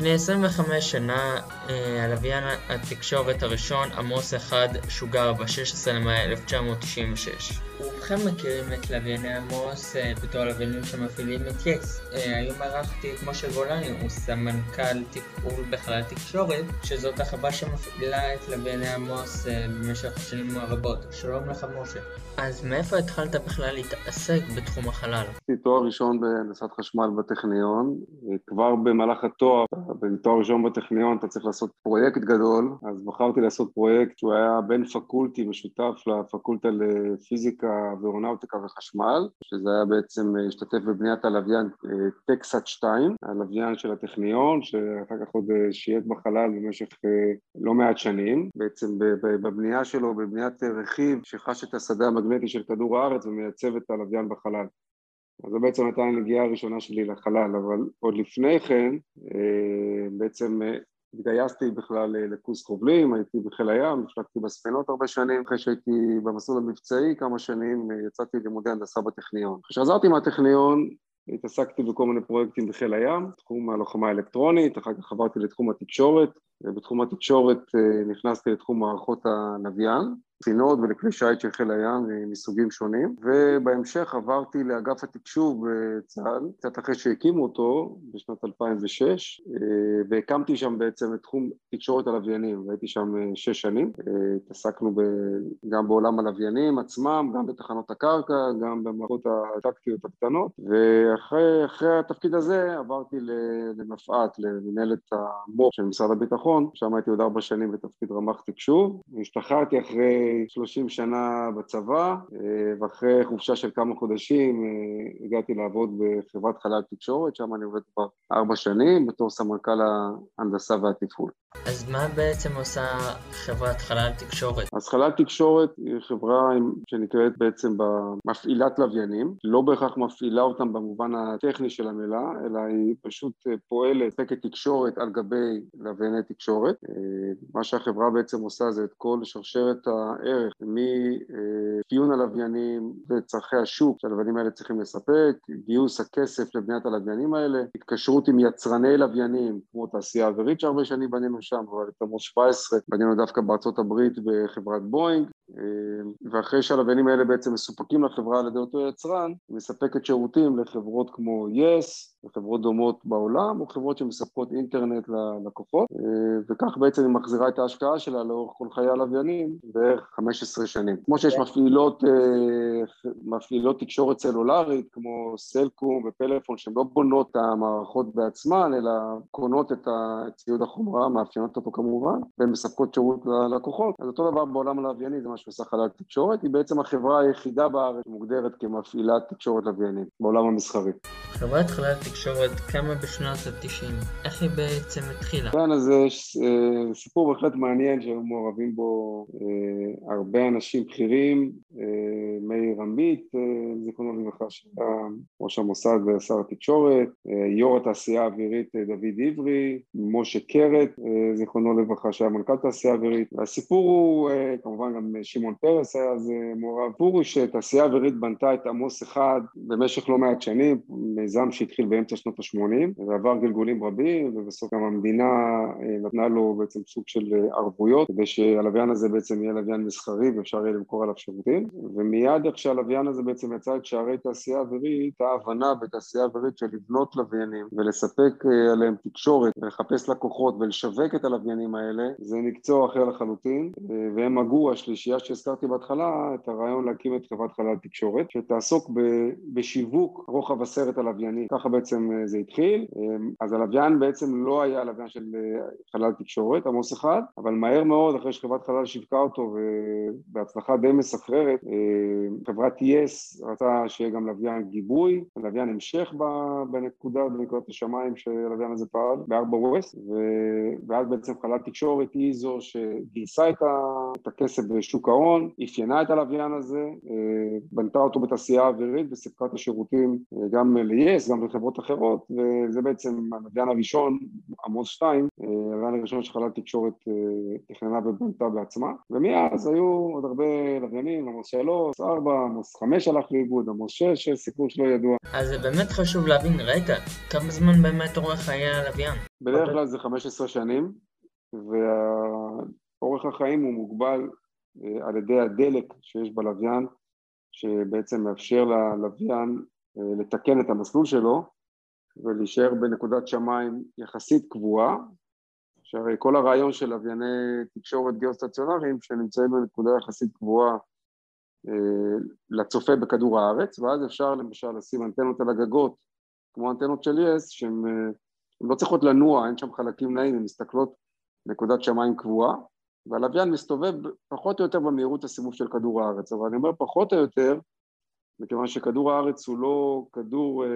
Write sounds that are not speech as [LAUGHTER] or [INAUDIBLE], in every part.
לפני 25 שנה אה, הלוויין התקשורת הראשון, עמוס 1, שוגר ב-16 למאי 1996. רובכם מכירים את לווייני עמוס אה, בתור הלוויינים שמפעילים את יס. אה, היום ערכתי את משה גולני, הוא סמנכ"ל טיפול בחלל תקשורת, שזאת החברה שמפעילה את לווייני עמוס במשך השנים הרבות. שלום לך משה. אז מאיפה התחלת בכלל להתעסק בתחום החלל? עשיתי תואר ראשון בהנדסת חשמל בטכניון, כבר במהלך התואר, בתואר ראשון בטכניון אתה צריך לעשות פרויקט גדול, אז בחרתי לעשות פרויקט שהוא היה בין פקולטי משותף לפקולטה לפיזיקה ואורנאוטיקה וחשמל, שזה היה בעצם להשתתף בבניית הלוויין אה, טקסט 2, הלוויין של הטכניון, שאחר כך עוד אה, שייט בחלל במשך אה, לא מעט שנים, בעצם בבנייה שלו, בבניית רכיב שחש את השדה המגנטי של כדור הארץ ומייצב את הלוויין בחלל. אז זו בעצם הייתה הנגיעה הראשונה שלי לחלל, אבל עוד לפני כן אה, בעצם אה, התגייסתי בכלל אה, לקורס חובלים, הייתי בחיל הים, הפלגתי בספינות הרבה שנים, אחרי שהייתי במסלול המבצעי כמה שנים יצאתי ללימודי הנדסה בטכניון. כשחזרתי מהטכניון התעסקתי בכל מיני פרויקטים בחיל הים, תחום הלוחמה האלקטרונית, אחר כך עברתי לתחום התקשורת, ובתחום התקשורת נכנסתי לתחום מערכות הלוויין, ספינות ולכלי שיט של חיל הים מסוגים שונים. ובהמשך עברתי לאגף התקשוב בצה"ל קצת אחרי שהקימו אותו בשנת 2006 אה, והקמתי שם בעצם את תחום תקשורת הלוויינים. והייתי שם אה, שש שנים. אה, התעסקנו. גם בעולם הלוויינים עצמם, גם בתחנות הקרקע, גם במערכות הטקטיות הקטנות. ואחרי התפקיד הזה עברתי למפא"ת, למנהלת המו"פ של משרד הביטחון. שם הייתי עוד ארבע שנים בתפקיד רמ"ח תקשוב. השתחררתי אחרי 30 שנה בצבא, אה, ואחרי חופשה של כמה חודשים אה, הגעתי לעבוד בחברת חלל תקשורת, שם אני עובד כבר ארבע שנים בתור סמנכ"ל ההנדסה והתפעול. אז מה בעצם עושה חברת חלל תקשורת? אז חלל תקשורת היא חברה שנקראת בעצם במפעילת לוויינים, לא בהכרח מפעילה אותם במובן הטכני של המילה, אלא היא פשוט אה, פועלת, ספקת תקשורת על גבי לווייני תקשורת. מה שהחברה בעצם עושה זה את כל שרשרת הערך מאפיון הלוויינים וצרכי השוק שהלוויינים האלה צריכים לספק, גיוס הכסף לבניית הלוויינים האלה, התקשרות עם יצרני לוויינים כמו תעשייה אווירית שהרבה שנים בנינו שם, אבל את עמוס 17 בנינו דווקא בארצות הברית בחברת בואינג אה, ואחרי שהלוויינים האלה בעצם מסופקים לחברה על ידי אותו יצרן, היא מספקת שירותים לחברות כמו יס, yes, וחברות דומות בעולם, או חברות שמספקות אינטרנט ללקוחות, אה, וכך בעצם היא מחזירה את ההשקעה שלה לאורך כל חיי הלוויינים בערך 15 שנים. כמו שיש מפעילות, אה, מפעילות תקשורת סלולרית, כמו סלקום ופלאפון, שהן לא בונות את המערכות בעצמן, אלא קונות את ציוד החומרה, מאפיינות אותו כמובן, והן מספקות שירות ללקוחות. אז אותו דבר בעולם הלווייני, זה מה שעושה חלל תקשורת, היא בעצם החברה היחידה בארץ שמוגדרת כמפעילת תקשורת לוויינים בעולם המסחרי. חברת חלל תקשורת קמה בשנות ה-90, איך היא בעצם התחילה? כן, אז זה אה, סיפור בהחלט מעניין שהיו מעורבים בו אה, הרבה אנשים בכירים, אה, מאיר עמית, זיכרונו לברכה, שהיה ראש המוסד ושר התקשורת, יו"ר התעשייה האווירית דוד עברי, משה קרת, זיכרונו לברכה, שהיה מנכ"ל תעשייה אווירית, והסיפור הוא, כמובן גם שמעון פרס היה אז מעורב, הסיפור הוא שתעשייה אווירית בנתה את עמוס אחד במשך לא מעט שנים, מיזם שהתחיל באמצע שנות ה-80 ועבר גלגולים רבים ובסוף גם המדינה נתנה לו בעצם סוג של ערבויות כדי שהלוויין הזה בעצם יהיה לוויין מסחרי ואפשר יהיה למכור עליו שירותים. ומיד איך שהלוויין הזה בעצם יצא את שערי תעשייה אווירית, ההבנה בתעשייה אווירית של לבנות לוויינים ולספק אה, עליהם תקשורת ולחפש לקוחות ולשווק את הלוויינים האלה זה מקצוע אחר לחלוטין אה, והם הגו, השלישייה שהזכרתי בהתחלה, את הרעיון להקים את חברת חלל תקשורת שתעסוק בשיווק רוחב הסרט הלווייני, ככה בעצם אה, זה התחיל. אז הלוויין בעצם לא היה לוויין של חלל תקשורת, עמוס אחד, אבל מהר מאוד אחרי שחברת חלל שיווקה אותו ובהצלחה די מסחררת, אה, חברת יס רצה שיהיה גם לוויין גיבוי, לוויין המשך בנקודה, בנקודת השמיים שהלוויין הזה פעל, בארבע ווסט, ואז בעצם חלל תקשורת היא זו שגייסה את הכסף בשוק שוק ההון, אפיינה את הלוויין הזה, בנתה אותו בתעשייה האווירית וסיפקה את השירותים גם ל-yes, גם לחברות אחרות, וזה בעצם הלוויין הראשון, עמוס 2, הלוויין הראשון שחלל תקשורת תכננה ובנתה בעצמה, ומאז היו עוד הרבה לוויינים, עמוס 3, 4, עמוס 5 הלך לאיבוד, עמוס 6, סיפור שלא ידוע. אז זה באמת חשוב להבין, רגע, כמה זמן באמת אורך חיי הלוויין? בדרך כלל זה 15 שנים, ואורך החיים הוא מוגבל אה, על ידי הדלק שיש בלוויין, שבעצם מאפשר ללוויין אה, לתקן את המסלול שלו ולהישאר בנקודת שמיים יחסית קבועה, שהרי כל הרעיון של לווייני תקשורת גיאוסטציונריים שנמצאים בנקודה יחסית קבועה אה, לצופה בכדור הארץ, ואז אפשר למשל לשים אנטנות על הגגות, כמו אנטנות של יס, שהן לא צריכות לנוע, אין שם חלקים נעים, הן מסתכלות נקודת שמיים קבועה, והלוויין מסתובב פחות או יותר במהירות הסיבוב של כדור הארץ, אבל אני אומר פחות או יותר, מכיוון שכדור הארץ הוא לא כדור אה,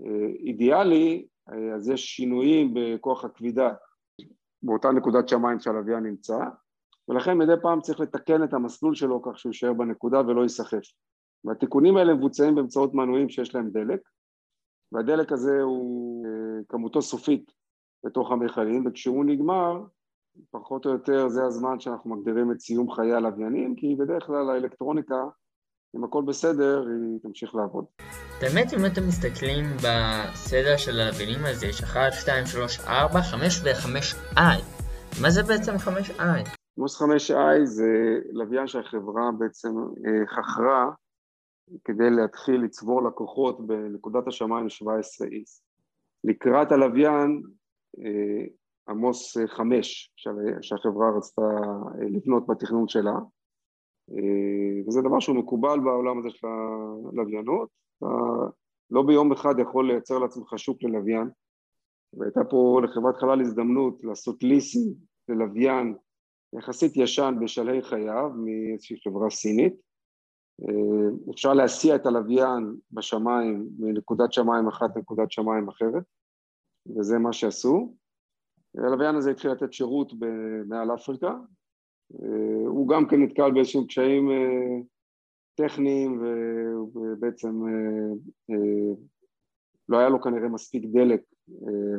אה, אידיאלי, אה, אז יש שינויים בכוח הכבידה באותה נקודת שמיים שהלוויין נמצא, ולכן מדי פעם צריך לתקן את המסלול שלו כך שהוא יישאר בנקודה ולא ייסחף. והתיקונים האלה מבוצעים באמצעות מנועים שיש להם דלק, והדלק הזה הוא אה, כמותו סופית בתוך המכלים, וכשהוא נגמר, פחות או יותר זה הזמן שאנחנו מגדירים את סיום חיי הלוויינים, כי בדרך כלל האלקטרוניקה, אם הכל בסדר, היא תמשיך לעבוד. באמת, אם אתם מסתכלים בסדר של הלוויינים הזה, יש 1, 2, 3, 4, 5 ו-5i. מה זה בעצם 5i? מוס 5i זה לוויין שהחברה בעצם אה, חכרה כדי להתחיל לצבור לקוחות בנקודת השמיים 17 איס. לקראת הלוויין אה, עמוס חמש שהחברה רצתה אה, לבנות בתכנון שלה. אה, וזה דבר שהוא מקובל בעולם הזה של הלוויינות אתה לא ביום אחד יכול לייצר לעצמך שוק ללוויין. והייתה פה לחברת חלל הזדמנות לעשות ליסינג ללוויין יחסית ישן בשלהי חייו מאיזושהי חברה סינית. אפשר להסיע את הלוויין בשמיים מנקודת שמיים אחת לנקודת שמיים אחרת וזה מה שעשו. הלוויין הזה התחיל לתת שירות מעל אפריקה, הוא גם כן נתקל באיזשהם קשיים אה, טכניים ובעצם אה, אה, לא היה לו כנראה מספיק דלק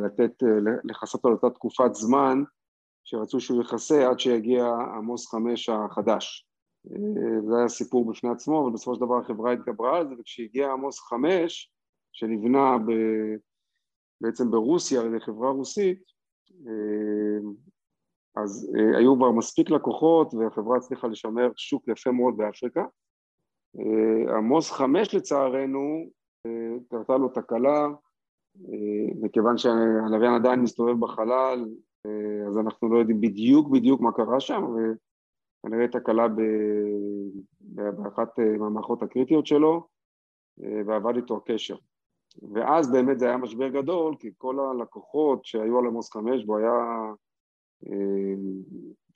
לתת, לכסות על אותה תקופת זמן שרצו שהוא יכסה עד שיגיע עמוס חמש החדש. זה היה סיפור בפני עצמו, אבל בסופו של דבר החברה התגברה על זה, וכשהגיע עמוס חמש, שנבנה ב... בעצם ברוסיה על ידי חברה רוסית, אה, אז אה, היו כבר מספיק לקוחות והחברה הצליחה לשמר שוק יפה מאוד באפריקה. אה, עמוס חמש לצערנו קרתה לו תקלה, מכיוון שהלוויין עדיין מסתובב בחלל, אז אנחנו לא יודעים בדיוק בדיוק מה קרה שם, וכנראה תקלה באחת מהמערכות הקריטיות שלו, ואבד איתו הקשר. ואז באמת זה היה משבר גדול, כי כל הלקוחות שהיו על עמוס חמש בו היה אה,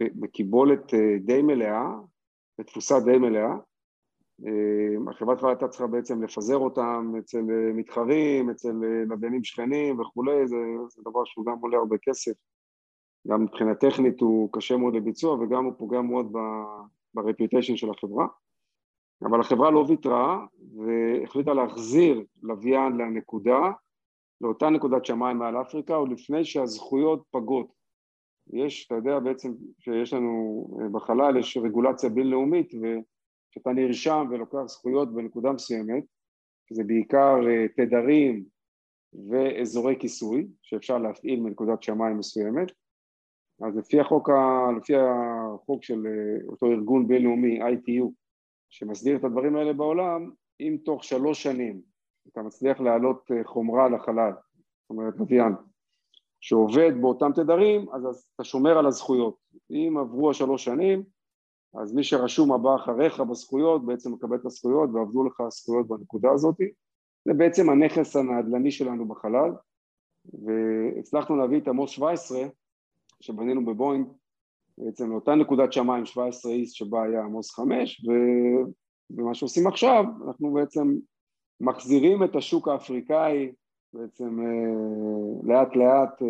בקיבולת אה, די מלאה, בתפוסה די מלאה. אה, החברת כבר הייתה צריכה בעצם לפזר אותם אצל מתחרים, אצל לוויינים שכנים וכולי, זה, זה דבר שהוא גם עולה הרבה כסף. גם מבחינה טכנית הוא קשה מאוד לביצוע וגם הוא פוגע מאוד ברפיוטיישן של החברה. אבל החברה לא ויתרה והחליטה להחזיר לוויין לנקודה, לאותה נקודת שמיים מעל אפריקה, עוד לפני שהזכויות פגות. יש, אתה יודע בעצם שיש לנו בחלל, יש רגולציה בינלאומית וכשאתה נרשם ולוקח זכויות בנקודה מסוימת, זה בעיקר אה, תדרים ואזורי כיסוי שאפשר להפעיל מנקודת שמיים מסוימת, אז לפי החוק, לפי החוק של אה, אותו ארגון בינלאומי ITU שמסדיר את הדברים האלה בעולם, אם תוך שלוש שנים אתה מצליח להעלות אה, חומרה לחלל, זאת אומרת לוויין, שעובד באותם תדרים, אז אתה שומר על הזכויות. אם עברו השלוש שנים, אז מי שרשום הבא אחריך בזכויות בעצם מקבל את הזכויות ועבדו לך הזכויות בנקודה הזאת. זה בעצם הנכס הנדל"ני שלנו בחלל, והצלחנו להביא את עמוס 17 שבנינו בבואינג בעצם לאותה נקודת שמיים 17 איסט שבה היה עמוס 5 ו... ומה שעושים עכשיו אנחנו בעצם מחזירים את השוק האפריקאי בעצם אה, לאט לאט אה,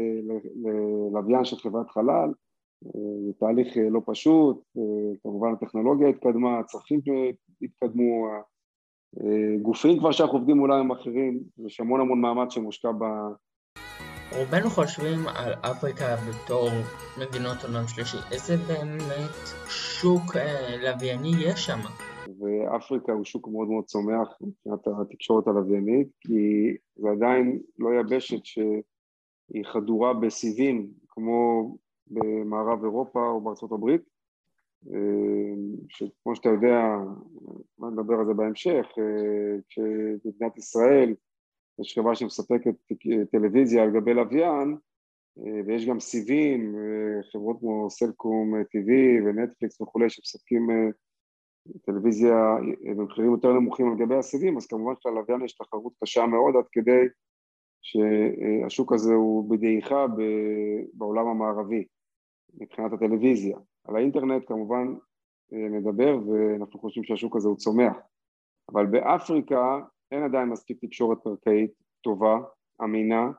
ללוויין של חברת חלל זה תהליך לא פשוט, כמובן הטכנולוגיה התקדמה, הצרכים התקדמו, גופים כבר שאנחנו עובדים מולם הם אחרים, יש המון המון מאמץ שמושקע. רובנו חושבים על אפריקה בתור מדינות עולם שלישי, איזה באמת שוק לווייני יש שם? ואפריקה הוא שוק מאוד מאוד צומח מבחינת התקשורת הלוויינית, כי זה עדיין לא יבשת שהיא חדורה בסיבים כמו במערב אירופה או בארצות הברית, שכמו שאתה יודע, נדבר על זה בהמשך, כשמדינת ישראל יש חברה שמספקת טלוויזיה על גבי לוויין, ויש גם סיבים, חברות כמו סלקום TV ונטפליקס וכולי שמספקים טלוויזיה במחירים יותר נמוכים על גבי הסיבים, אז כמובן שללוויין יש תחרות קשה מאוד עד כדי שהשוק הזה הוא בדעיכה בעולם המערבי מבחינת הטלוויזיה. על האינטרנט כמובן נדבר ואנחנו חושבים שהשוק הזה הוא צומח, אבל באפריקה אין עדיין מספיק תקשורת קרקעית טובה, אמינה,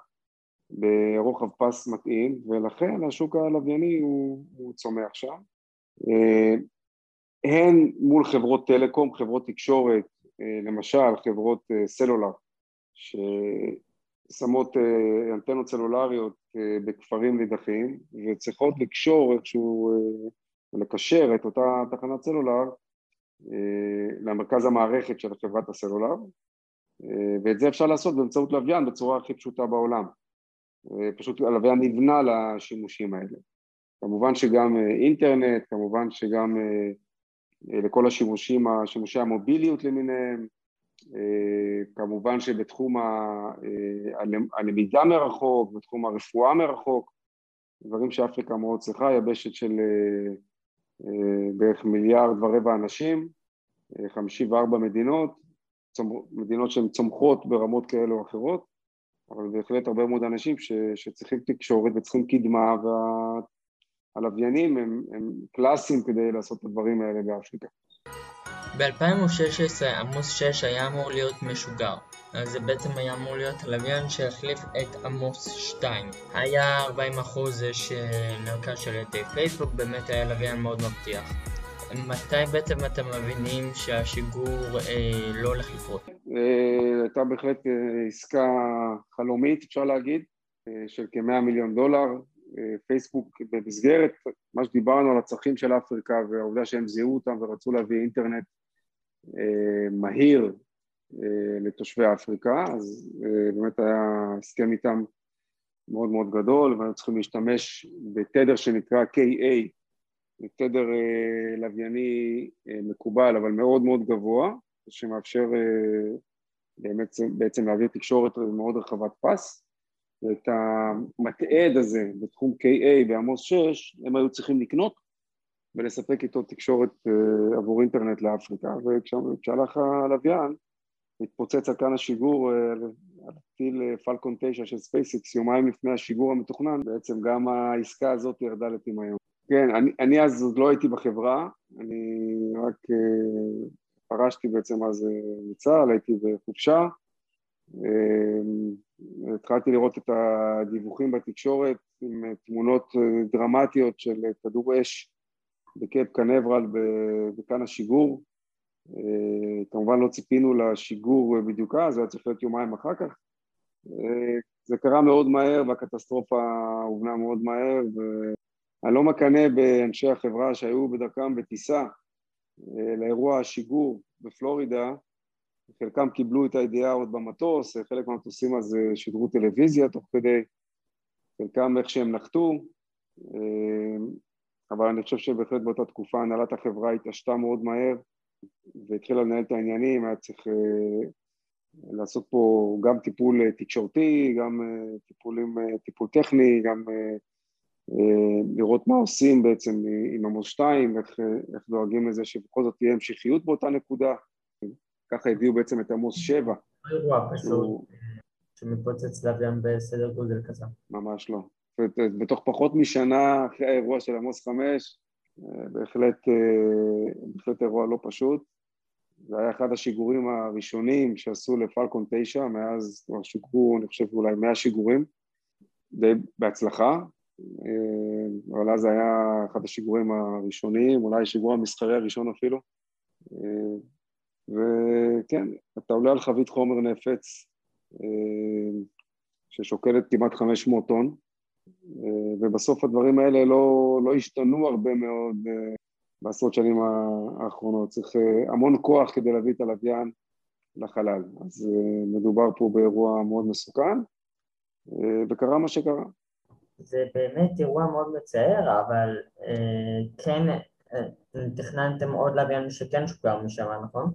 ברוחב פס מתאים, ולכן השוק הלווייני הוא, הוא צומח שם. הן מול חברות טלקום, חברות תקשורת, למשל חברות סלולר, ששמות אנטנות סלולריות בכפרים נידחים וצריכות לקשור איכשהו ולקשר את אותה תחנת סלולר למרכז המערכת של חברת הסלולר ואת זה אפשר לעשות באמצעות לוויין בצורה הכי פשוטה בעולם. פשוט הלוויין נבנה לשימושים האלה. כמובן שגם אינטרנט, כמובן שגם לכל השימושים, שימושי המוביליות למיניהם, כמובן שבתחום הלמידה מרחוק, בתחום הרפואה מרחוק, דברים שאפריקה מאוד צריכה, יבשת של בערך מיליארד ורבע אנשים, 54 מדינות, מדינות שהן צומחות ברמות כאלה או אחרות, אבל בהחלט הרבה מאוד אנשים ש, שצריכים תקשורת וצריכים קדמה והלוויינים הם, הם קלאסיים כדי לעשות את הדברים האלה באפריקה. ב-2016 עמוס 6 היה אמור להיות משוגר, אז זה בעצם היה אמור להיות הלוויין שהחליף את עמוס 2. היה 40% שנרכש של ידי פייסבוק, באמת היה לוויין מאוד מבטיח. מתי בעצם אתם מבינים שהשיגור אה, לא הולך לקרות? אה, הייתה בהחלט אה, עסקה חלומית, אפשר להגיד, אה, של כמאה מיליון דולר. אה, פייסבוק במסגרת מה שדיברנו על הצרכים של אפריקה והעובדה שהם זיהו אותם ורצו להביא אינטרנט אה, מהיר אה, לתושבי אפריקה, אז אה, באמת היה הסכם איתם מאוד מאוד גדול והיו צריכים להשתמש בתדר שנקרא KA תדר אה, לווייני אה, מקובל אבל מאוד מאוד גבוה, שמאפשר אה, באמת בעצם להעביר תקשורת מאוד רחבת פס, ואת המטען הזה בתחום KA בעמוס 6 הם היו צריכים לקנות ולספק איתו תקשורת עבור אינטרנט לאפריקה, וכשהלך הלוויין התפוצץ על כן השיגור על טיל Falcon 9 של SpaceX יומיים לפני השיגור המתוכנן, בעצם גם העסקה הזאת ירדה לטמיון. כן, אני, אני אז עוד לא הייתי בחברה, אני רק uh, פרשתי בעצם אז uh, מצה"ל, הייתי בחופשה, uh, התחלתי לראות את הדיווחים בתקשורת עם תמונות דרמטיות של כדור אש בקייפ קנברל בכאן השיגור, uh, כמובן לא ציפינו לשיגור בדיוק אז, זה היה צריך להיות יומיים אחר כך, זה קרה מאוד מהר והקטסטרופה הובנה מאוד מהר ו... אני לא מקנא באנשי החברה שהיו בדרכם בטיסה אה, לאירוע השיגור בפלורידה, חלקם קיבלו את הידיעה עוד במטוס, חלק מהמטוסים אז אה, שידרו טלוויזיה תוך כדי, חלקם איך שהם נחתו, אה, אבל אני חושב שבהחלט באותה תקופה הנהלת החברה התעשתה מאוד מהר והתחילה לנהל את העניינים, היה צריך לעשות פה גם טיפול תקשורתי, גם טיפולים, טיפול טכני, גם אה, לראות מה עושים בעצם עם עמוס 2, איך, איך דואגים לזה שבכל זאת תהיה המשכיות באותה נקודה, ככה הביאו בעצם את עמוס 7. אירוע פשוט שמתפוצץ לוויין בסדר גודל כזה. ממש לא. בתוך פחות משנה אחרי האירוע של עמוס 5, אה, בהחלט, אה, בהחלט אירוע לא פשוט. זה היה אחד השיגורים הראשונים שעשו לפלקון 9, מאז כבר שוגרו, אני חושב, אולי 100 שיגורים, די בהצלחה, אבל אז זה היה אחד השיגורים הראשונים, אולי השיגור המסחרי הראשון אפילו. וכן, אתה עולה על חבית חומר נפץ ששוקלת כמעט 500 טון, ובסוף הדברים האלה לא, לא השתנו הרבה מאוד בעשרות שנים האחרונות. צריך המון כוח כדי להביא את הלוויין לחלל. אז מדובר פה באירוע מאוד מסוכן, וקרה מה שקרה. זה באמת אירוע מאוד מצער, אבל אה, כן אה, תכננתם עוד לוויין שכן שוגר משם, נכון?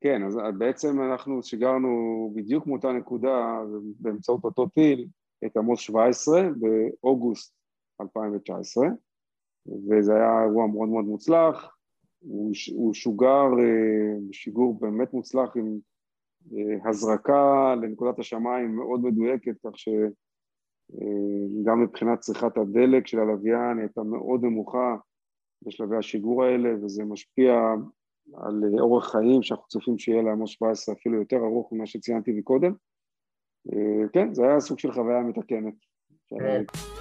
כן, אז בעצם אנחנו שיגרנו בדיוק מאותה נקודה באמצעות אותו טיל את עמוס 17 באוגוסט 2019 וזה היה אירוע מאוד מאוד מוצלח, הוא, הוא שוגר בשיגור אה, באמת מוצלח עם אה, הזרקה לנקודת השמיים מאוד מדויקת, כך שגם אה, מבחינת צריכת הדלק של הלוויין היא הייתה מאוד נמוכה בשלבי השיגור האלה, וזה משפיע על אורח חיים שאנחנו צופים שיהיה לעמוס 17 אפילו יותר ארוך ממה שציינתי מקודם. כן, זה היה סוג של חוויה מתקנת.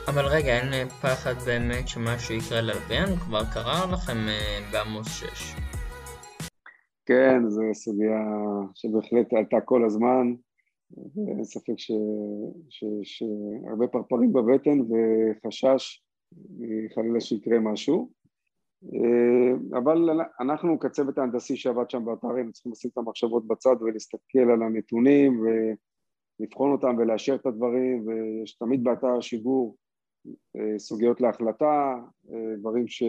אבל רגע, אין פחד באמת שמשהו יקרה ללוויין? כבר קרה לכם בעמוס 6. כן, זו סוגיה שבהחלט עלתה כל הזמן, ואין ספק שיש הרבה פרפרים בבטן וחשש חלילה שיקרה משהו. אבל אנחנו כצוות ההנדסי שעבד שם באתרים צריכים לשים את המחשבות בצד ולהסתכל על הנתונים ולבחון אותם ולאשר את הדברים ויש תמיד באתר השיגור סוגיות להחלטה, דברים ש...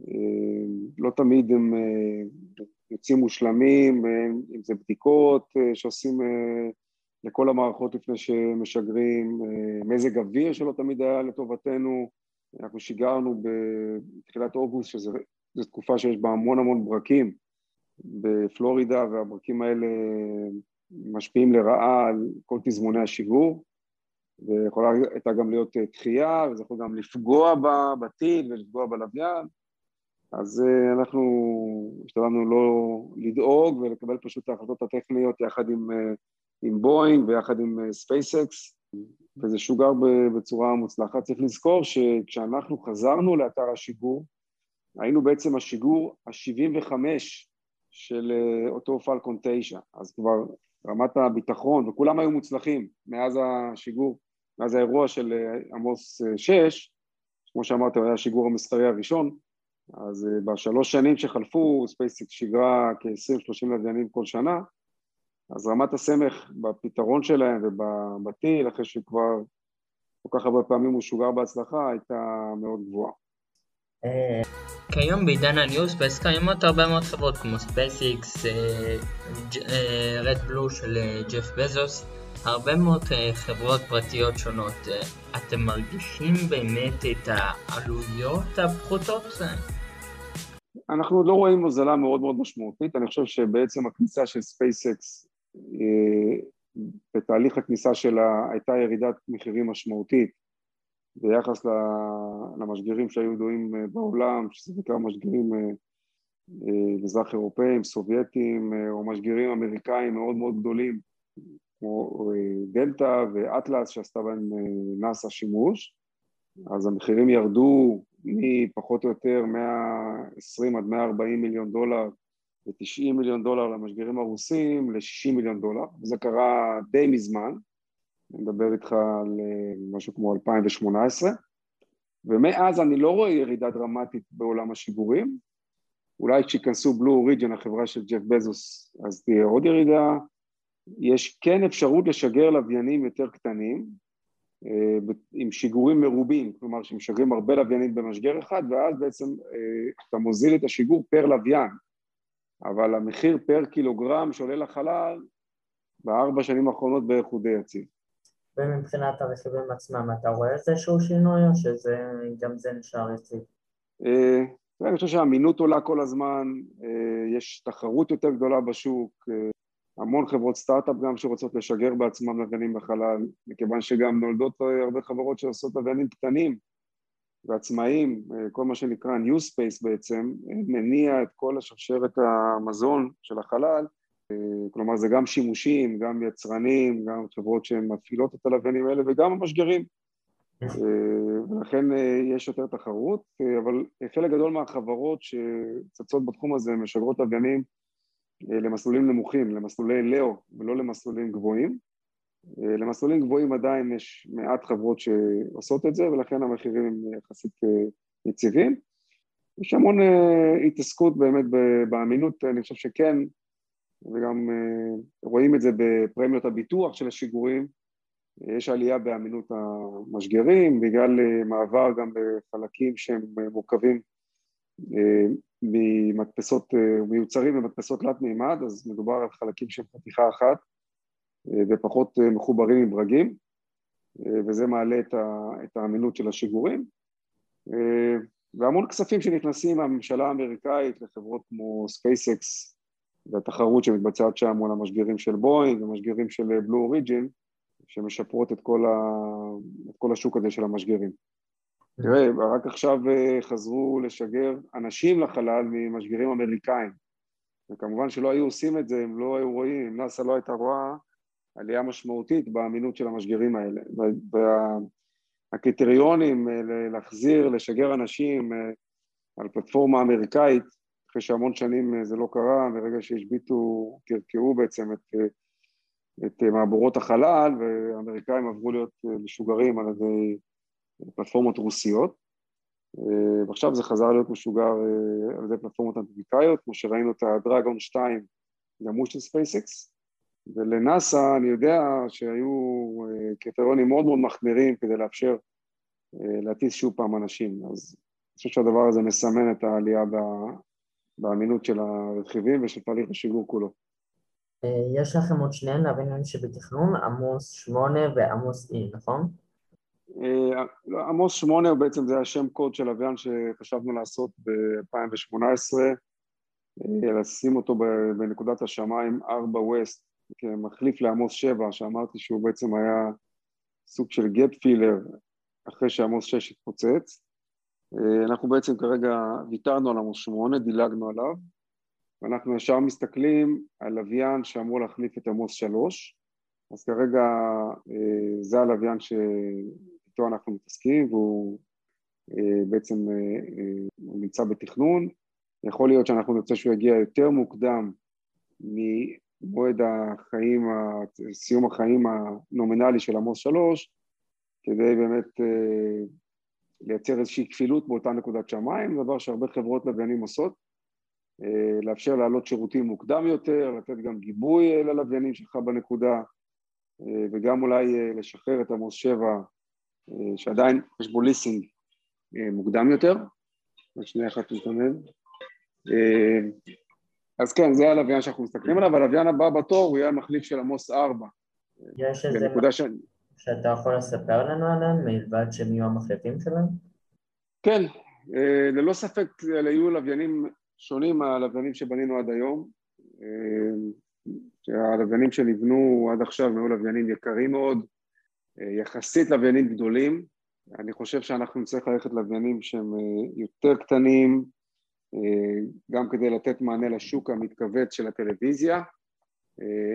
אה, לא תמיד הם אה, יוצאים מושלמים, אה, אם זה בדיקות שעושים לכל המערכות לפני שמשגרים, מזג אוויר שלא תמיד היה לטובתנו, אנחנו שיגרנו בתחילת אוגוסט, שזו תקופה שיש בה המון המון ברקים בפלורידה, והברקים האלה משפיעים לרעה על כל תזמוני השיגור, ויכולה הייתה גם להיות דחייה, וזה יכול גם לפגוע בטיל ולפגוע בלוויין, אז אה, אנחנו השתדלנו לא לדאוג ולקבל פשוט את ההחלטות הטכניות יחד עם, אה, עם בואינג ויחד עם SpaceX, אה, וזה שוגר בצורה מוצלחת. צריך לזכור שכשאנחנו חזרנו לאתר השיגור, היינו בעצם השיגור ה-75 של אותו Falcon 9, אז כבר רמת הביטחון, וכולם היו מוצלחים מאז השיגור, מאז האירוע של עמוס 6, כמו שאמרת, הוא היה השיגור המסחרי הראשון, אז אה, בשלוש שנים שחלפו SpaceX שיגרה כ-20-30 לוויינים כל שנה, אז רמת הסמך בפתרון שלהם ובטיל, אחרי שכבר כל כך הרבה פעמים הוא שוגר בהצלחה, הייתה מאוד גבוהה. אה, כיום בעידן ה new space קיימות הרבה מאוד חברות כמו SpaceX, רד בלו של ג'ף בזוס, הרבה מאוד חברות פרטיות שונות. אתם מרגישים באמת את העלויות הפחותות? אנחנו לא רואים הוזלה מאוד מאוד משמעותית, אני חושב שבעצם הכניסה של SpaceX אה, בתהליך הכניסה שלה הייתה ירידת מחירים משמעותית ביחס למשגרים שהיו ידועים אה, בעולם, שזה בעיקר משגרים אה, מזרח אירופאים, סובייטים או משגרים אמריקאים מאוד מאוד גדולים כמו דלתא ואטלס שעשתה בהם נאס"א שימוש, אז המחירים ירדו מפחות או יותר 120 עד 140 מיליון דולר ו-90 מיליון דולר למשגרים הרוסים ל-60 מיליון דולר, וזה קרה די מזמן, אני מדבר איתך על אה, משהו כמו 2018, ומאז אני לא רואה ירידה דרמטית בעולם השיגורים, אולי כשייכנסו בלו אוריג'ן, החברה של ג'ף בזוס, אז תהיה עוד ירידה, יש כן אפשרות לשגר לוויינים יותר קטנים, עם שיגורים מרובים, כלומר שמשגרים הרבה לוויינים במשגר אחד ואז בעצם אה, אתה מוזיל את השיגור פר לוויין אבל המחיר פר קילוגרם שעולה לחלל בארבע שנים האחרונות בערך הוא די יציב. ומבחינת הרכיבים עצמם אתה רואה איזשהו שינוי או שגם זה נשאר יציב? אה, אני חושב שהאמינות עולה כל הזמן, יש תחרות יותר גדולה בשוק, המון חברות סטארט-אפ גם שרוצות לשגר בעצמם לוויינים בחלל, מכיוון שגם נולדות הרבה חברות שעושות לוויינים קטנים ועצמאיים, כל מה שנקרא New Space בעצם, מניע את כל השרשרת המזון של החלל, כלומר זה גם שימושים, גם יצרנים, גם חברות שהן מפעילות את הלוויינים האלה וגם המשגרים. ולכן יש יותר תחרות, אבל חלק גדול מהחברות שצצות בתחום הזה משגרות לוויינים למסלולים נמוכים, למסלולי לאו ולא למסלולים גבוהים. למסלולים גבוהים עדיין יש מעט חברות שעושות את זה ולכן המחירים הם יחסית יציבים. יש המון התעסקות באמת באמינות, אני חושב שכן, וגם רואים את זה בפרמיות הביטוח של השיגורים, יש עלייה באמינות המשגרים בגלל מעבר גם בחלקים שהם מורכבים ממדפסות, מיוצרים במדפסות תלת מימד, אז מדובר על חלקים שהם חתיכה אחת ופחות מחוברים עם ברגים, וזה מעלה את האמינות של השיגורים. והמון כספים שנכנסים מהממשלה האמריקאית לחברות כמו SpaceX והתחרות שמתבצעת שם מול המשגרים של בואינג ומשגרים של Blue Origin שמשפרות את כל, ה... את כל השוק הזה של המשגרים. תראה, רק עכשיו חזרו לשגר אנשים לחלל ממשגרים אמריקאים. וכמובן שלא היו עושים את זה, הם לא היו רואים, אם נאס"א לא הייתה רואה עלייה משמעותית באמינות של המשגרים האלה. והקריטריונים להחזיר, לשגר אנשים על פלטפורמה אמריקאית אחרי שהמון שנים זה לא קרה, ברגע שהשביתו, קרקעו בעצם את, את מעבורות החלל והאמריקאים עברו להיות משוגרים על ידי פלטפורמות רוסיות ועכשיו זה חזר להיות משוגר על ידי פלטפורמות אמריקאיות, כמו שראינו את ה Dragon 2 גם הוא של SpaceX ולנאסא אני יודע שהיו קריטריונים מאוד מאוד מחמירים כדי לאפשר להטיס שוב פעם אנשים, אז אני חושב שהדבר הזה מסמן את העלייה באמינות של הרכיבים ושל תהליך השיגור כולו. יש לכם עוד שני לוויינים שבתכנון, עמוס 8 ועמוס E, נכון? עמוס 8 בעצם זה השם קוד של לוויין שחשבנו לעשות ב-2018, לשים אותו בנקודת השמיים 4 ווסט כמחליף לעמוס 7, שאמרתי שהוא בעצם היה סוג של גט פילר אחרי שעמוס 6 התפוצץ. אנחנו בעצם כרגע ויתרנו על עמוס 8, דילגנו עליו, ואנחנו ישר מסתכלים על לוויין שאמור להחליף את עמוס 3, אז כרגע זה הלוויין שאיתו אנחנו מתעסקים, והוא בעצם הוא נמצא בתכנון. יכול להיות שאנחנו נרצה שהוא יגיע יותר מוקדם ממועד החיים, סיום החיים הנומינלי של עמוס 3, כדי באמת לייצר איזושהי כפילות באותה נקודת שמיים, דבר שהרבה חברות לוויינים עושות, לאפשר להעלות שירותים מוקדם יותר, לתת גם גיבוי ללוויינים שלך בנקודה, וגם אולי לשחרר את עמוס 7, שעדיין יש בו ליסינג מוקדם יותר. עוד שנייה אחת נתנד. אז כן, זה הלוויין שאנחנו מסתכלים עליו, הלוויין הבא בתור הוא יהיה המחליף של עמוס 4. יש איזה... ש... שאתה יכול לספר לנו עליהם, מלבד שהם יהיו המחליפים שלהם? כן, ללא ספק אלה יהיו לוויינים שונים מהלוויינים שבנינו עד היום. הלוויינים שנבנו עד עכשיו היו לוויינים יקרים מאוד, יחסית לוויינים גדולים. אני חושב שאנחנו נצטרך ללכת לוויינים שהם יותר קטנים, גם כדי לתת מענה לשוק המתכווץ של הטלוויזיה,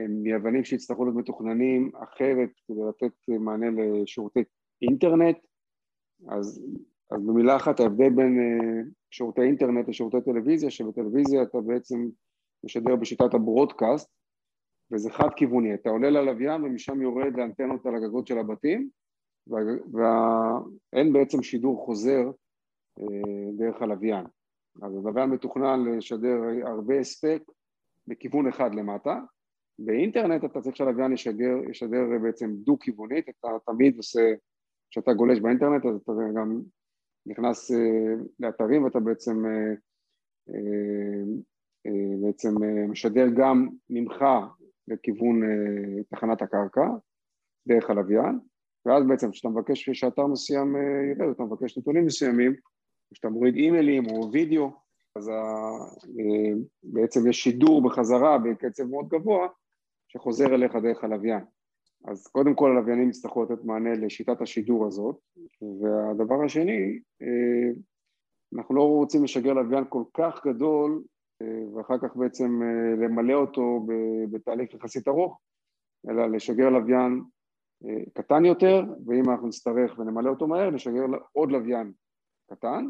מיוונים שיצטרכו להיות מתוכננים אחרת כדי לתת מענה לשירותי אינטרנט, אז, אז במילה אחת ההבדל בין שירותי אינטרנט לשירותי טלוויזיה, שבטלוויזיה אתה בעצם משדר בשיטת הברודקאסט וזה חד כיווני, אתה עולה ללוויין ומשם יורד לאנטנות על הגגות של הבתים ואין בעצם שידור חוזר דרך הלוויין, אז הלוויין מתוכנן לשדר הרבה הספק בכיוון אחד למטה. באינטרנט אתה צריך שהלוויין ישדר, ישדר בעצם דו-כיוונית, אתה תמיד עושה, כשאתה גולש באינטרנט אז אתה גם נכנס לאתרים ואתה בעצם, בעצם משדר גם ממך לכיוון תחנת הקרקע דרך הלוויין ואז בעצם כשאתה מבקש שאתר מסוים ירד, אתה מבקש נתונים מסוימים, כשאתה מוריד אימיילים או וידאו אז בעצם יש שידור בחזרה בקצב מאוד גבוה שחוזר אליך דרך הלוויין. אז קודם כל הלוויינים יצטרכו לתת מענה לשיטת השידור הזאת, והדבר השני, אנחנו לא רוצים לשגר לוויין כל כך גדול ואחר כך בעצם למלא אותו בתהליך יחסית ארוך, אלא לשגר לוויין קטן יותר, ואם אנחנו נצטרך ונמלא אותו מהר, נשגר עוד לוויין קטן,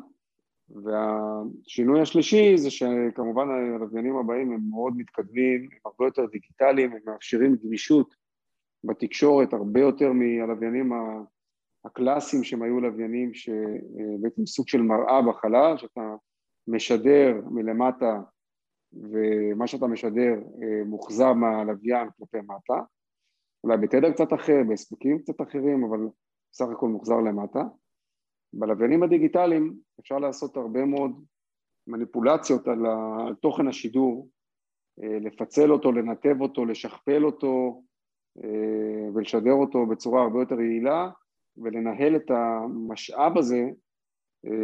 והשינוי השלישי זה שכמובן הלוויינים הבאים הם מאוד מתקדמים, הם הרבה יותר דיגיטליים, הם מאפשרים גמישות בתקשורת הרבה יותר מהלוויינים הקלאסיים שהם היו לוויינים שבעצם סוג של מראה בחלל, שאתה משדר מלמטה ומה שאתה משדר אה, מוחזר מהלוויין כלפי מטה, אולי בתדר קצת אחר, בהספקים קצת אחרים, אבל בסך הכל מוחזר למטה. בלוויינים הדיגיטליים אפשר לעשות הרבה מאוד מניפולציות על, תוכן השידור, אה, לפצל אותו, לנתב אותו, לשכפל אותו אה, ולשדר אותו בצורה הרבה יותר יעילה ולנהל את המשאב הזה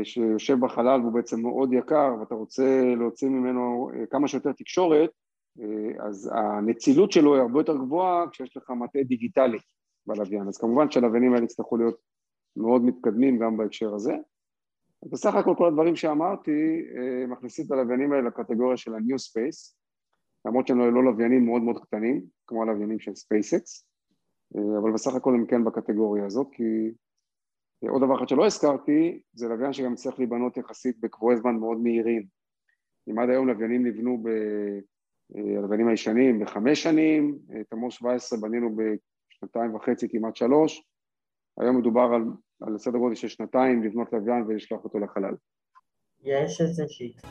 שיושב בחלל והוא בעצם מאוד יקר ואתה רוצה להוציא ממנו כמה שיותר תקשורת אז הנצילות שלו היא הרבה יותר גבוהה כשיש לך מטה דיגיטלי בלוויין אז כמובן שהלוויינים האלה יצטרכו להיות מאוד מתקדמים גם בהקשר הזה. בסך הכל כל הדברים שאמרתי אה, מכניסים את הלוויינים האלה לקטגוריה של ה-New Space, למרות שהם לא לוויינים מאוד מאוד קטנים, כמו הלוויינים של SpaceX, אה, אבל בסך הכל הם כן בקטגוריה הזאת, כי אה, עוד דבר אחד שלא הזכרתי, זה לוויין שגם צריך להיבנות יחסית בקבועי זמן מאוד מהירים. אם עד היום לוויינים נבנו ב... הלוויינים הישנים בחמש שנים, את המור 17 בנינו בשנתיים וחצי, כמעט שלוש, היום מדובר על על סדר גודל של שנתיים לבנות לוויין ולשלוח אותו לחלל. יש איזה שיט.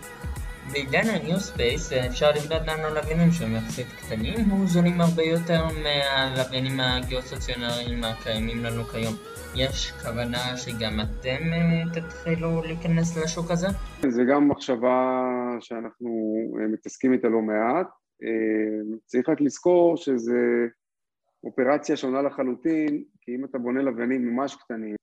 בעידן ה-New Space אפשר לבנות לנו לוויינים שהם יחסית קטנים או זולים הרבה יותר מהלוויינים הגיאוסטציונריים הקיימים לנו כיום. יש כוונה שגם אתם אה, תתחילו להיכנס לשוק הזה? זה גם מחשבה שאנחנו אה, מתעסקים איתה לא מעט. אה, צריך רק לזכור שזה אופרציה שונה לחלוטין, כי אם אתה בונה לוויינים ממש קטנים,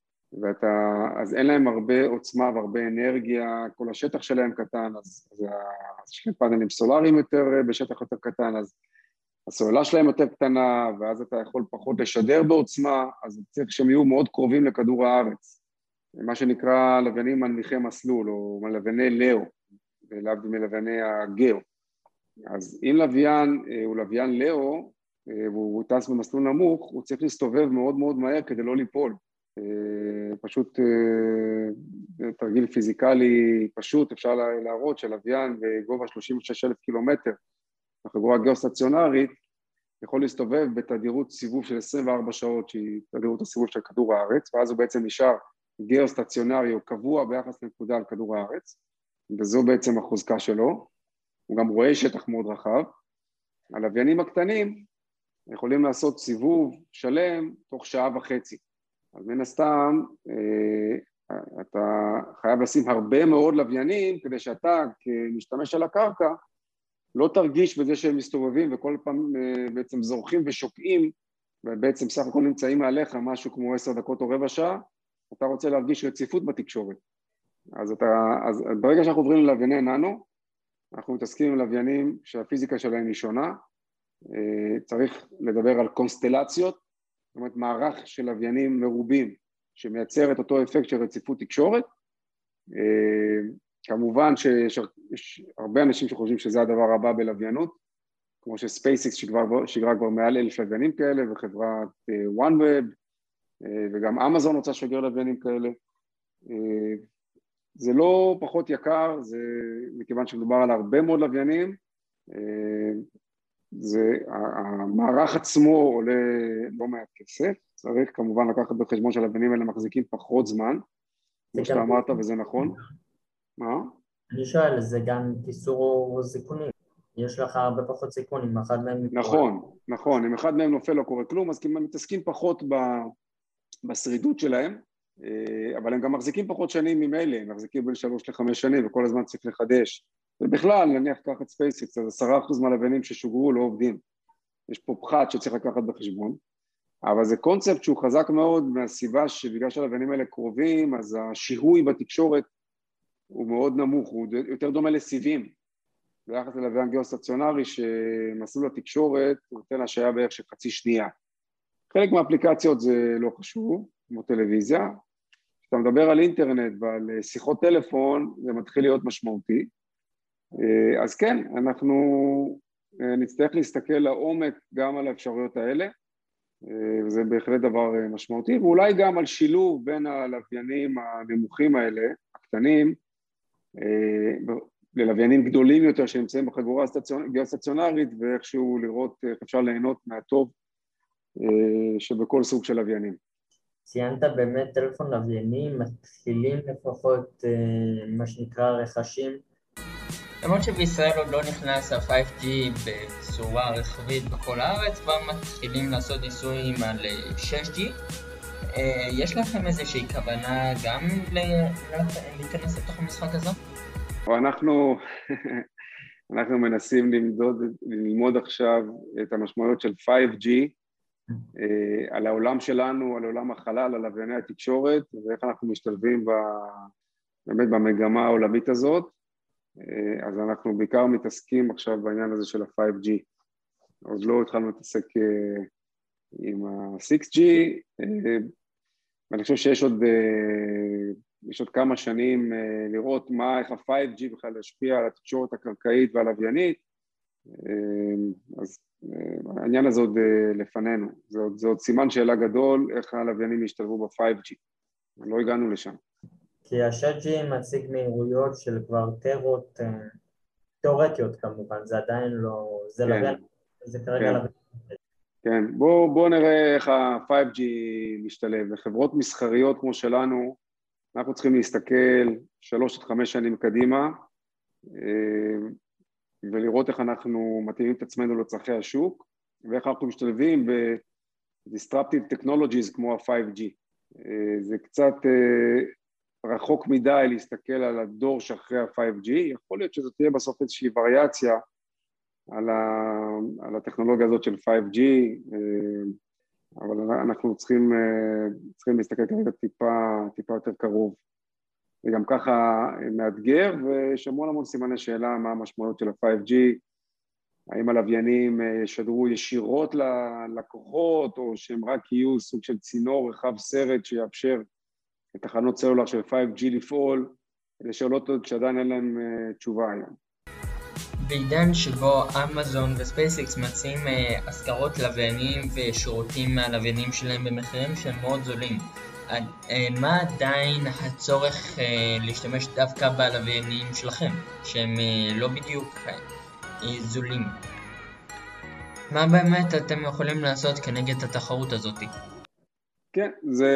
ואתה, אז אין להם הרבה עוצמה והרבה אנרגיה, כל השטח שלהם קטן, אז, אז יש להם פאנלים סולאריים יותר בשטח יותר קטן, אז הסוללה שלהם יותר קטנה, ואז אתה יכול פחות לשדר בעוצמה, אז צריך שהם יהיו מאוד קרובים לכדור הארץ, מה שנקרא לוויינים מנמיכי מסלול, או לווייני לאו, להבדיל מלווייני הגאו. אז אם לוויין אה, הוא לוויין לאו, אה, והוא טס במסלול נמוך, הוא צריך להסתובב מאוד מאוד מהר כדי לא ליפול. אה, פשוט אה, תרגיל פיזיקלי פשוט, אפשר להראות שלוויין בגובה 36 אלף קילומטר, החגורה הגיאוסטציונרית, יכול להסתובב בתדירות סיבוב של 24 שעות שהיא תדירות הסיבוב של כדור הארץ ואז הוא בעצם נשאר גיאוסטציונרי או קבוע ביחס לנקודה על כדור הארץ וזו בעצם החוזקה שלו, הוא גם רואה שטח מאוד רחב. הלוויינים הקטנים יכולים לעשות סיבוב שלם תוך שעה וחצי אז מן הסתם אה, אתה חייב לשים הרבה מאוד לוויינים כדי שאתה כמשתמש על הקרקע לא תרגיש בזה שהם מסתובבים וכל פעם אה, בעצם זורחים ושוקעים ובעצם סך הכל נמצאים מעליך משהו כמו עשר דקות או רבע שעה, אתה רוצה להרגיש רציפות בתקשורת. אז, אתה, אז ברגע שאנחנו עוברים ללווייני ננו, אנחנו מתעסקים עם לוויינים שהפיזיקה שלהם היא שונה, אה, צריך לדבר על קונסטלציות, זאת אומרת מערך של לוויינים מרובים שמייצר את אותו אפקט של רציפות תקשורת. אה, כמובן שיש הרבה אנשים שחושבים שזה הדבר הבא בלוויינות, כמו שספייסיקס שיגרה כבר מעל אלף לוויינים כאלה, וחברת OneWeb, אה, אה, וגם אמזון רוצה לשגר לוויינים כאלה. זה לא פחות יקר, זה מכיוון שמדובר על הרבה מאוד לוויינים, זה, המערך עצמו עולה לא מעט כסף, צריך כמובן לקחת בחשבון שהלבנים האלה מחזיקים פחות זמן, כמו שאתה אמרת וזה נכון. מה? אני שואל, זה גם איסור זיכונים, יש לך הרבה פחות סיכון אם אחד מהם... נכון, נכון, אם אחד מהם נופל לא קורה כלום, אז כי הם מתעסקים פחות ב... בשרידות שלהם, אה, אבל הם גם מחזיקים פחות שנים ממילא, הם מחזיקים בין שלוש לחמש שנים וכל הזמן צריך לחדש ובכלל, נניח קח את SpaceX, אז עשרה אחוז מהלוויינים ששוגרו לא עובדים. יש פה פחת שצריך לקחת בחשבון, אבל זה קונספט שהוא חזק מאוד מהסיבה שבגלל שהלוויינים האלה קרובים, אז השיהוי בתקשורת הוא מאוד נמוך, הוא יותר דומה לסיבים. ביחס ללוויין גיאוסטציונרי שמסלול התקשורת נותן השעיה בערך של חצי שנייה. חלק מהאפליקציות זה לא חשוב, כמו טלוויזיה. כשאתה מדבר על אינטרנט ועל שיחות טלפון זה מתחיל להיות משמעותי. אה, אז כן, אנחנו אה, נצטרך להסתכל לעומק גם על האפשרויות האלה וזה בהחלט דבר משמעותי, ואולי גם על שילוב בין הלוויינים הנמוכים האלה, הקטנים, ללוויינים גדולים יותר שנמצאים בחגורה הגיאוסטציונרית ואיכשהו לראות איך אפשר ליהנות מהטוב שבכל סוג של לוויינים. ציינת באמת טלפון לווייני, מתחילים לפחות מה שנקרא רכשים למרות שבישראל עוד לא נכנס ה-5G בצורה רחבית בכל הארץ, כבר מתחילים לעשות ניסויים על 6G. אה, יש לכם איזושהי כוונה גם להיכנס לתוך המשחק הזה? אנחנו, [LAUGHS] אנחנו מנסים למדוד, ללמוד עכשיו את המשמעויות של 5G אה, על העולם שלנו, על עולם החלל, על לווייני התקשורת ואיך אנחנו משתלבים ב, באמת במגמה העולמית הזאת. אה, אז אנחנו בעיקר מתעסקים עכשיו בעניין הזה של ה-5G. עוד לא התחלנו להתעסק אה, עם ה-6G, אה, ואני חושב שיש עוד, יש עוד כמה שנים לראות מה, איך ה-5G בכלל ישפיע על התקשורת הקרקעית והלוויינית, אז העניין הזה עוד לפנינו, זה עוד, זה עוד סימן שאלה גדול איך הלוויינים ישתלבו ב-5G, לא הגענו לשם. כי ה-7G מציג מהירויות של כבר טרות אה, תיאורטיות כמובן, זה עדיין לא... זה כן. לבין, זה כרגע כן. לבין... כן, בואו בוא נראה איך ה-5G משתלב. לחברות מסחריות כמו שלנו, אנחנו צריכים להסתכל שלוש עד חמש שנים קדימה אה, ולראות איך אנחנו מתאימים את עצמנו לצרכי השוק ואיך אנחנו משתלבים ב-disruptive technologies כמו ה-5G. אה, זה קצת רחוק מדי להסתכל על הדור שאחרי ה-5G, יכול להיות שזו תהיה בסוף איזושהי וריאציה על, ה, על הטכנולוגיה הזאת של 5G, אה, אבל אנחנו צריכים, אה, צריכים להסתכל כרגע טיפה, טיפה יותר קרוב. וגם ככה מאתגר, ויש המון המון סימני שאלה מה המשמעויות של ה-5G, האם הלוויינים אה, ישדרו ישירות ללקוחות, או שהם רק יהיו סוג של צינור רחב סרט שיאפשר לתחנות סלולר של 5G לפעול, אלה שאלות עוד שעדיין אין להם uh, תשובה היום. בעידן שבו אמזון וספייסיקס מציעים השכרות לוויינים ושירותים מהלוויינים שלהם במחירים שהם מאוד זולים, uh, מה עדיין הצורך להשתמש דווקא בלוויינים שלכם, שהם לא בדיוק זולים? מה באמת אתם יכולים לעשות כנגד התחרות הזאת? כן, זה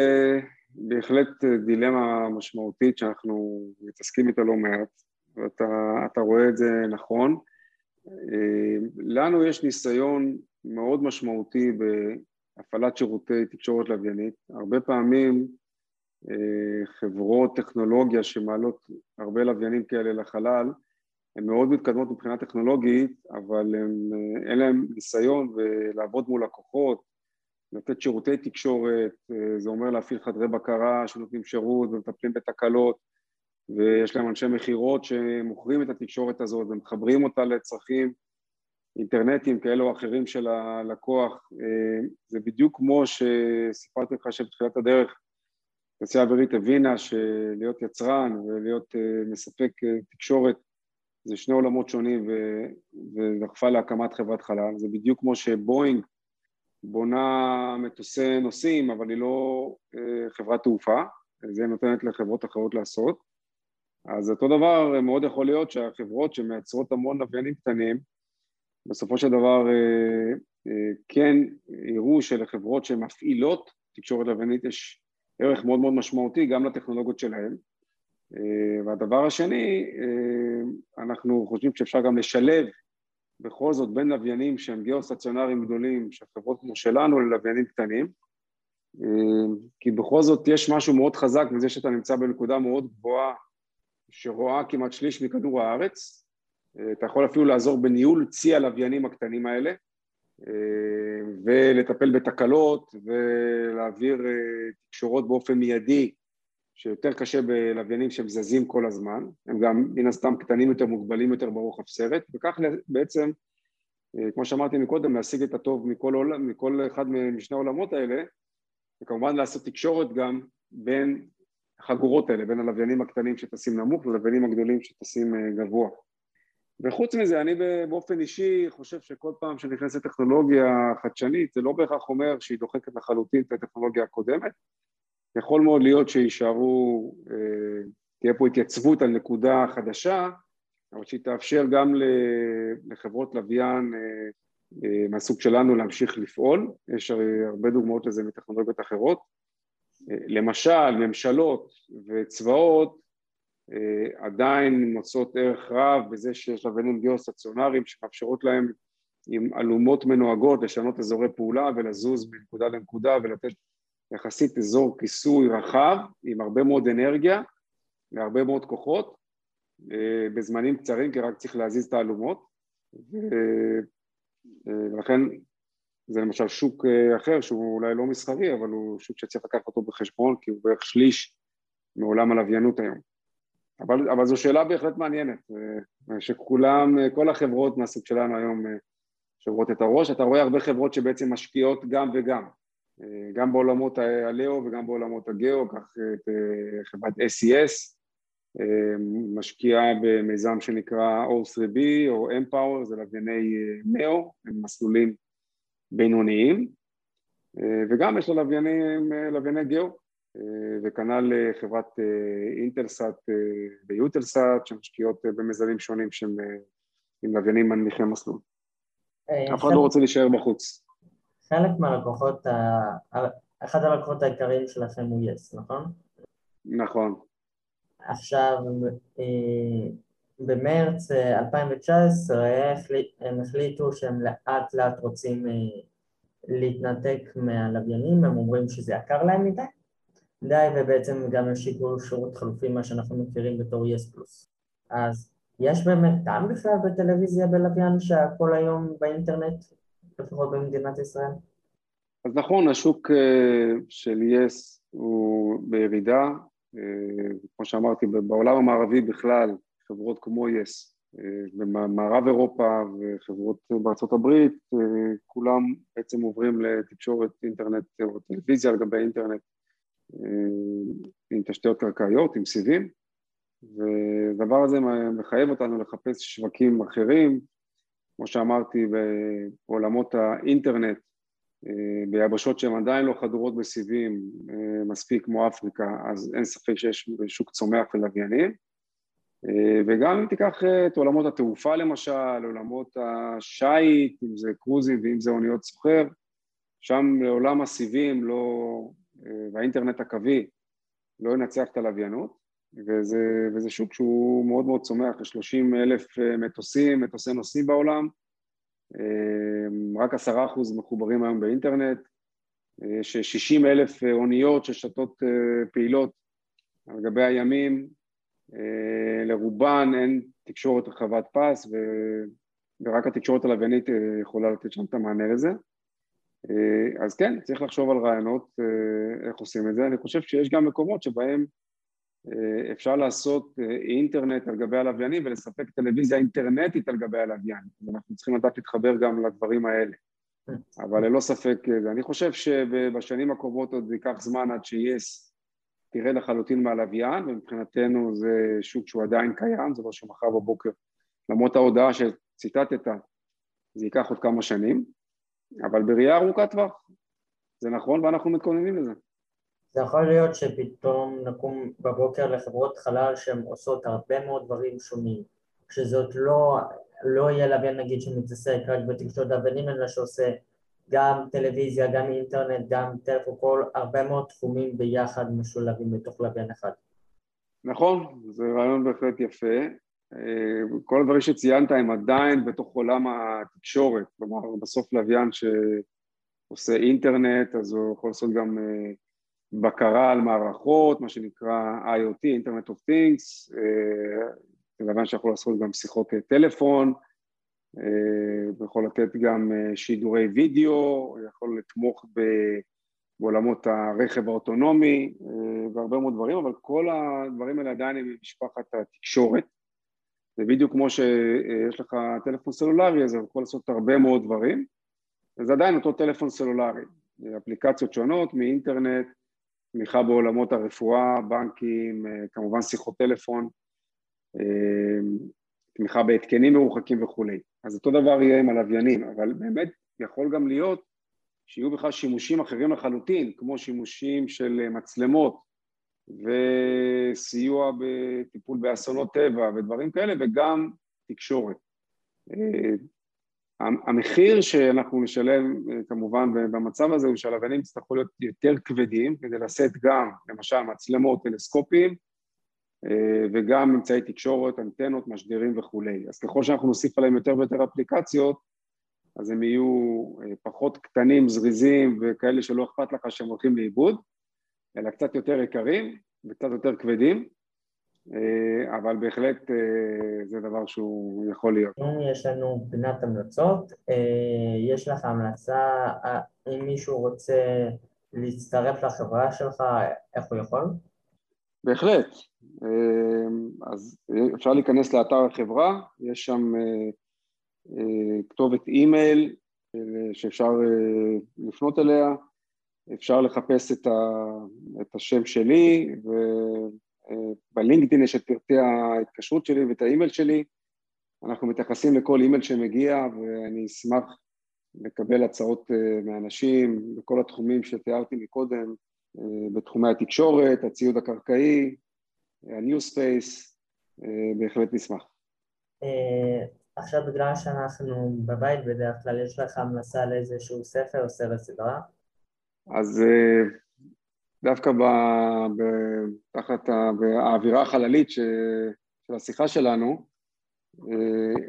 בהחלט דילמה משמעותית שאנחנו מתעסקים איתה לא מעט, ואתה רואה את זה נכון. לנו יש ניסיון מאוד משמעותי בהפעלת שירותי תקשורת לוויינית. הרבה פעמים חברות טכנולוגיה שמעלות הרבה לוויינים כאלה לחלל, הן מאוד מתקדמות מבחינה טכנולוגית, אבל הם, אין להם ניסיון ולעבוד מול לקוחות לתת שירותי תקשורת, אה, זה אומר להפעיל חדרי בקרה שנותנים שירות ומטפלים בתקלות ויש להם אנשי מכירות שמוכרים את התקשורת הזאת ומחברים אותה לצרכים אינטרנטיים כאלו או אחרים של הלקוח. אה, זה בדיוק כמו שסיפרתי לך שבתחילת הדרך תעשייה אווירית הבינה שלהיות יצרן ולהיות אה, מספק תקשורת זה שני עולמות שונים ודחפה להקמת חברת חלל, זה בדיוק כמו שבואינג בונה מטוסי נוסעים, אבל היא לא אה, חברת תעופה, זה נותנת לחברות אחרות לעשות. אז אותו דבר מאוד יכול להיות שהחברות שמייצרות המון לוויינים קטנים, בסופו של דבר אה, אה, כן יראו שלחברות שמפעילות תקשורת לוויינית יש ערך מאוד מאוד משמעותי גם לטכנולוגיות שלהן. והדבר השני, אנחנו חושבים שאפשר גם לשלב בכל זאת בין לוויינים שהם גיאו-סטציונריים גדולים של חברות כמו שלנו ללוויינים קטנים אה, כי בכל זאת יש משהו מאוד חזק בזה שאתה נמצא בנקודה מאוד גבוהה שרואה כמעט שליש מכדור הארץ. אה, אתה יכול אפילו לעזור בניהול צי הלוויינים הקטנים האלה אה, ולטפל בתקלות ולהעביר תקשורות באופן מיידי שיותר קשה בלוויינים שהם זזים כל הזמן, הם גם מן הסתם קטנים יותר, מוגבלים יותר ברוחב סרט, וכך בעצם, אה, כמו שאמרתי מקודם, להשיג את הטוב מכל, עולם, מכל אחד משני העולמות האלה, וכמובן לעשות תקשורת גם בין החגורות האלה, בין הלוויינים הקטנים שטסים נמוך ללוויינים הגדולים שטסים אה, גבוה. וחוץ מזה, אני באופן אישי חושב שכל פעם שנכנסת טכנולוגיה חדשנית, זה לא בהכרח אומר שהיא דוחקת לחלוטין את הטכנולוגיה הקודמת. יכול מאוד להיות שיישארו, אה, תהיה פה התייצבות על נקודה חדשה, אבל שהיא תאפשר גם לחברות לוויין אה, אה, מהסוג שלנו להמשיך לפעול. יש הרבה דוגמאות לזה מטכנולוגיות אחרות. למשל, ממשלות וצבאות עדיין מוצאות ערך רב בזה שיש לוויינים גיאו-סטציונריים שמאפשרות להם עם אלומות מנוהגות לשנות אזורי פעולה ולזוז מנקודה לנקודה ולתת יחסית אזור כיסוי רחב עם הרבה מאוד אנרגיה והרבה מאוד כוחות אה, בזמנים קצרים כי רק צריך להזיז את האלומות. אה, ולכן זה למשל שוק אחר שהוא אולי לא מסחרי אבל הוא שוק שצריך לקחת אותו בחשבון כי הוא בערך שליש מעולם הלוויינות היום. אבל, אבל זו שאלה בהחלט מעניינת, אה, שכולם, אה, כל החברות מהסוג שלנו היום אה, שוברות את הראש, אתה רואה הרבה חברות שבעצם משקיעות גם וגם, גם בעולמות הלאו וגם בעולמות הגאו, קח את חברת SES, משקיעה במיזם שנקרא O3B או Empower, זה לווייני מאו, הם מסלולים בינוניים, וגם יש לה לווייני גאו, אה, וכנ"ל אה, חברת אה, אינטלסאט ויוטלסאט שמשקיעות במיזמים שונים שהם עם לוויינים מנמיכי מסלול. אף אחד לא רוצה להישאר בחוץ. חלק מהלקוחות, אחד הלקוחות העיקריים שלכם הוא יס, נכון? נכון. עכשיו, במרץ 2019 הם החליטו שהם לאט לאט רוצים להתנתק מהלוויינים, הם אומרים שזה יקר להם מדי, די ובעצם גם השיקול שירות חלופי מה שאנחנו מכירים בתור יס פלוס. אז יש באמת טעם בכלל בטלוויזיה בלוויין שהכל היום באינטרנט, לפחות במדינת ישראל? אז נכון, השוק אה, של יס הוא בירידה, אה, כמו שאמרתי, בעולם המערבי בכלל, חברות כמו יס, אה, במערב אירופה וחברות בארצות הברית, כולם בעצם עוברים לתקשורת אינטרנט או טלוויזיה על גבי אינטרנט אה, עם תשתיות קרקעיות, עם סיבים, והדבר הזה מחייב אותנו לחפש שווקים אחרים, כמו שאמרתי, בעולמות האינטרנט, אה, ביבשות שהן עדיין לא חדורות בסיבים אה, מספיק כמו אפריקה, אז אין ספק שיש שוק צומח ולוויינים. וגם אם תיקח את עולמות התעופה למשל, עולמות השיט, אם זה קרוזים ואם זה אוניות סוחר, שם לעולם הסיבים לא, והאינטרנט הקווי לא ינצח את הלוויינות, וזה, וזה שוק שהוא מאוד מאוד צומח, יש 30 אלף אה, מטוסים, מטוסי נוסעים בעולם, אה, רק עשרה אחוז מחוברים היום באינטרנט, יש 60 אלף אה, אוניות ששתות פעילות על גבי הימים, לרובן אין תקשורת רחבת פס ו... ורק התקשורת הלוויינית יכולה לתת שם את המענה לזה. אה, אז כן, צריך לחשוב על רעיונות אה, איך עושים את זה. אני חושב שיש גם מקומות שבהם אה, אפשר לעשות אינטרנט על גבי הלוויינים ולספק טלוויזיה אינטרנטית על גבי הלוויין. אנחנו צריכים לדעת להתחבר גם לדברים האלה. אבל ללא ספק, אני חושב שבשנים הקרובות עוד ייקח זמן עד שיס תראה לחלוטין מהלוויין, ומבחינתנו זה שוק שהוא עדיין קיים, זה לא שמחר בבוקר, למרות ההודעה שציטטת, זה ייקח עוד כמה שנים. אבל בראייה ארוכת טווח. זה נכון ואנחנו מתכוננים לזה. זה יכול להיות שפתאום נקום בבוקר לחברות חלל שהן עושות הרבה מאוד דברים שונים, שזאת לא, לא יהיה לוויין נגיד שמתעסק רק בתקשורת לוויינים אלא שעושה גם טלוויזיה, גם אינטרנט, גם טלפון, כל הרבה מאוד תחומים ביחד משולבים בתוך לוויין אחד. נכון, זה רעיון בהחלט יפה. אה, כל הדברים שציינת הם עדיין בתוך עולם התקשורת, כלומר בסוף לוויין שעושה אינטרנט אז הוא יכול לעשות גם אה, בקרה על מערכות, מה שנקרא IoT, Internet of Things, אה, זה לוויין שיכול לעשות גם שיחות טלפון, הוא יכול לתת גם שידורי וידאו, יכול לתמוך בעולמות הרכב האוטונומי והרבה מאוד דברים, אבל כל הדברים האלה עדיין הם במשפחת התקשורת. זה בדיוק כמו שיש לך טלפון סלולרי, אז הוא יכול לעשות הרבה מאוד דברים, וזה עדיין אותו טלפון סלולרי, אפליקציות שונות מאינטרנט, תמיכה בעולמות הרפואה, בנקים, כמובן שיחות טלפון, תמיכה בהתקנים מרוחקים וכולי. אז אותו דבר יהיה עם הלוויינים, אבל באמת יכול גם להיות שיהיו בכלל שימושים אחרים לחלוטין, כמו שימושים של מצלמות וסיוע בטיפול באסונות טבע ודברים כאלה, וגם תקשורת. המחיר שאנחנו נשלם כמובן במצב הזה הוא שהלוויינים יצטרכו להיות יותר כבדים כדי לשאת גם למשל מצלמות, טלסקופים וגם אמצעי תקשורת, אנטנות, משדרים וכולי. אז ככל שאנחנו נוסיף עליהם יותר ויותר אפליקציות אז הם יהיו פחות קטנים, זריזים וכאלה שלא אכפת לך שהם הולכים לאיבוד אלא קצת יותר יקרים וקצת יותר כבדים אבל בהחלט זה דבר שהוא יכול להיות. יש לנו פינת המלצות, יש לך המלצה, אם מישהו רוצה להצטרף לחברה שלך, איך הוא יכול? בהחלט, אז אפשר להיכנס לאתר החברה, יש שם כתובת אימייל שאפשר לפנות אליה, אפשר לחפש את השם שלי ובלינקדאין יש את פרטי ההתקשרות שלי ואת האימייל שלי, אנחנו מתייחסים לכל אימייל שמגיע ואני אשמח לקבל הצעות מאנשים בכל התחומים שתיארתי מקודם, בתחומי התקשורת, הציוד הקרקעי, ה-new space, בהחלט נשמח. עכשיו בגלל שאנחנו בבית בדרך כלל, יש לך המלצה לאיזשהו ספר או סרט סדרה? אז דווקא תחת האווירה החללית של השיחה שלנו,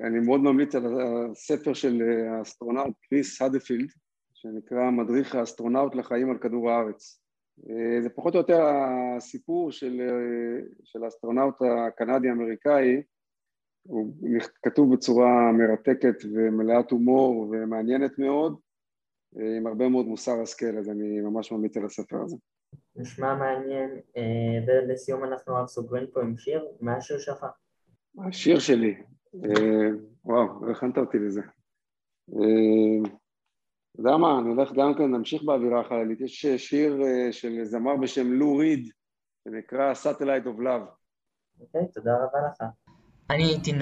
אני מאוד ממליץ על הספר של האסטרונאוט קריס הדפילד, שנקרא מדריך האסטרונאוט לחיים על כדור הארץ. זה פחות או יותר הסיפור של, של האסטרונאוט הקנדי-אמריקאי, הוא כתוב בצורה מרתקת ומלאת הומור ומעניינת מאוד, עם הרבה מאוד מוסר השכל, אז אני ממש ממליץ על הספר הזה. נשמע מעניין, ולסיום אנחנו רק סוגרים פה עם שיר, מה השיר שלך? השיר שלי, וואו, לא הכנת אותי לזה. אתה יודע מה, אני הולך גם כן, נמשיך באווירה החללית, יש שיר של זמר בשם לו ריד, שנקרא Satellite of Love. אוקיי, תודה רבה לך. אני הייתי